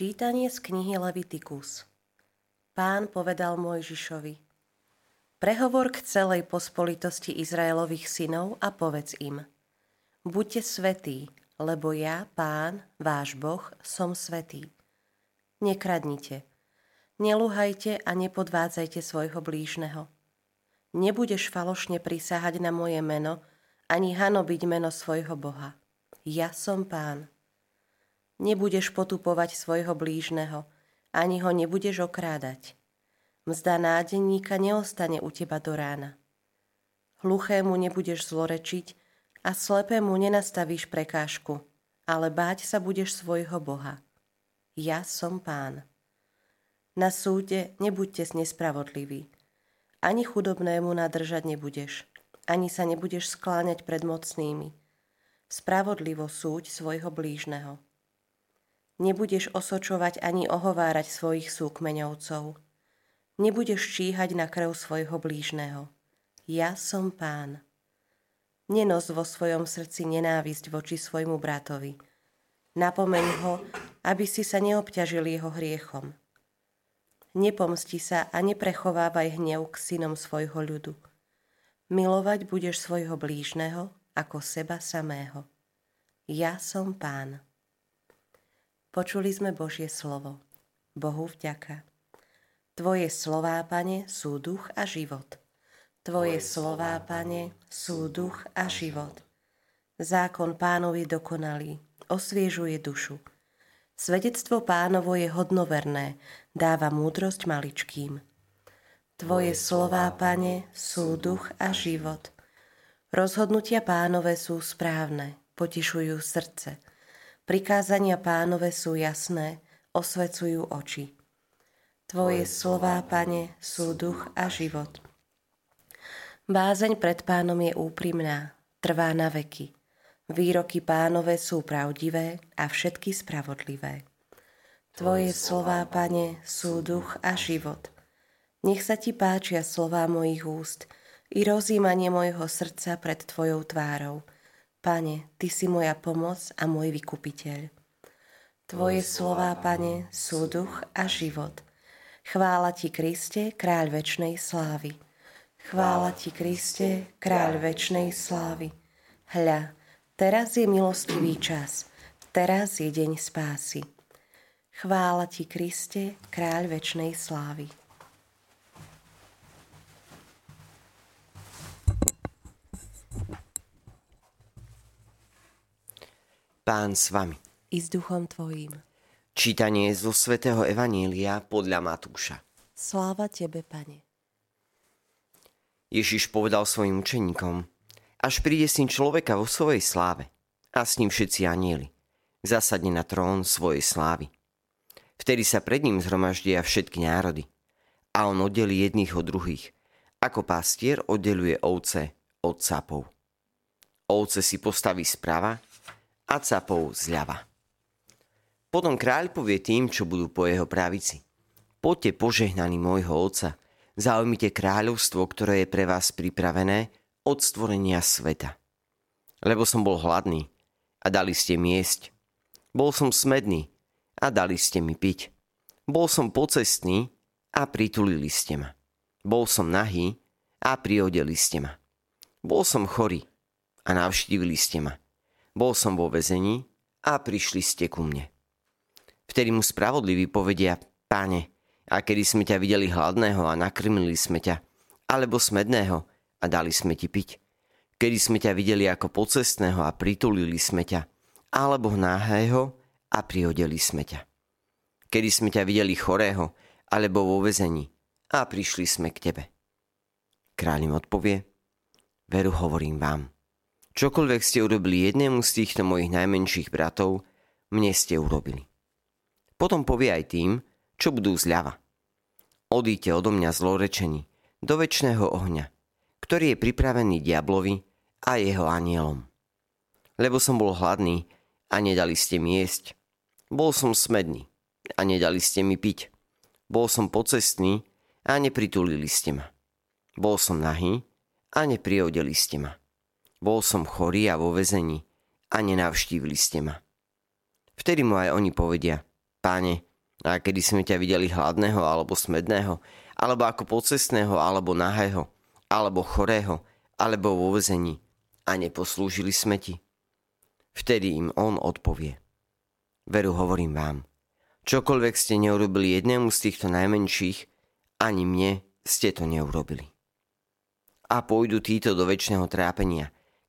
Čítanie z knihy Levitikus Pán povedal Mojžišovi Prehovor k celej pospolitosti Izraelových synov a povedz im Buďte svetí, lebo ja, Pán, váš Boh, som svetý. Nekradnite, neluhajte a nepodvádzajte svojho blížneho. Nebudeš falošne prisahať na moje meno, ani hanobiť meno svojho Boha. Ja som Pán. Nebudeš potupovať svojho blížneho, ani ho nebudeš okrádať. Mzda nádenníka neostane u teba do rána. Hluchému nebudeš zlorečiť a slepému nenastavíš prekážku, ale báť sa budeš svojho Boha. Ja som pán. Na súde nebuďte nespravodliví. Ani chudobnému nadržať nebudeš, ani sa nebudeš skláňať pred mocnými. Spravodlivo súď svojho blížneho Nebudeš osočovať ani ohovárať svojich súkmeňovcov. Nebudeš číhať na krv svojho blížneho. Ja som pán. Nenos vo svojom srdci nenávisť voči svojmu bratovi. Napomeň ho, aby si sa neobťažil jeho hriechom. Nepomsti sa a neprechovávaj hnev k synom svojho ľudu. Milovať budeš svojho blížneho ako seba samého. Ja som pán. Počuli sme Božie slovo. Bohu vďaka. Tvoje slová, Pane, sú duch a život. Tvoje slová, Pane, sú duch a život. Zákon pánovi dokonalý, osviežuje dušu. Svedectvo pánovo je hodnoverné, dáva múdrosť maličkým. Tvoje slová, Pane, sú duch a život. Rozhodnutia pánové sú správne, potišujú srdce – Prikázania pánové sú jasné, osvecujú oči. Tvoje slová, pane, sú duch a život. Bázeň pred pánom je úprimná, trvá na veky. Výroky pánové sú pravdivé a všetky spravodlivé. Tvoje slová, pane, sú duch a život. Nech sa ti páčia slová mojich úst i rozímanie mojho srdca pred tvojou tvárou – Pane, Ty si moja pomoc a môj vykupiteľ. Tvoje slová, Pane, sú duch a život. Chvála Ti, Kriste, kráľ večnej slávy. Chvála Ti, Kriste, kráľ večnej slávy. Hľa, teraz je milostivý čas, teraz je deň spásy. Chvála Ti, Kriste, kráľ večnej slávy. Pán s vami. I s duchom tvojím. Čítanie zo svätého Evanília podľa Matúša. Sláva tebe, Pane. Ježiš povedal svojim učeníkom, až príde syn človeka vo svojej sláve a s ním všetci anieli, zasadne na trón svojej slávy. Vtedy sa pred ním zhromaždia všetky národy a on oddelí jedných od druhých, ako pastier oddeluje ovce od capov. Ovce si postaví sprava a capov zľava. Potom kráľ povie tým, čo budú po jeho pravici. Poďte požehnaní môjho otca, zaujmite kráľovstvo, ktoré je pre vás pripravené od stvorenia sveta. Lebo som bol hladný a dali ste mi jesť. Bol som smedný a dali ste mi piť. Bol som pocestný a pritulili ste ma. Bol som nahý a priodeli ste ma. Bol som chorý a navštívili ste ma. Bol som vo vezení a prišli ste ku mne. Vtedy mu spravodliví povedia, páne, a kedy sme ťa videli hladného a nakrmili sme ťa, alebo smedného a dali sme ti piť. Kedy sme ťa videli ako pocestného a pritulili sme ťa, alebo náhého a prihodili sme ťa. Kedy sme ťa videli chorého alebo vo vezení a prišli sme k tebe. Kráľ im odpovie, veru hovorím vám, Čokoľvek ste urobili jednému z týchto mojich najmenších bratov, mne ste urobili. Potom povie aj tým, čo budú zľava. Odíte odo mňa zlorečení do väčšného ohňa, ktorý je pripravený diablovi a jeho anielom. Lebo som bol hladný a nedali ste mi jesť. Bol som smedný a nedali ste mi piť. Bol som pocestný a nepritulili ste ma. Bol som nahý a nepriodeli ste ma. Bol som chorý a vo vezení a nenavštívili ste ma. Vtedy mu aj oni povedia, páne, A kedy sme ťa videli hladného alebo smedného, alebo ako pocestného, alebo nahého, alebo chorého, alebo vo vezení a neposlúžili sme ti? Vtedy im on odpovie. Veru hovorím vám, čokoľvek ste neurobili jednému z týchto najmenších, ani mne ste to neurobili. A pôjdu títo do väčšného trápenia,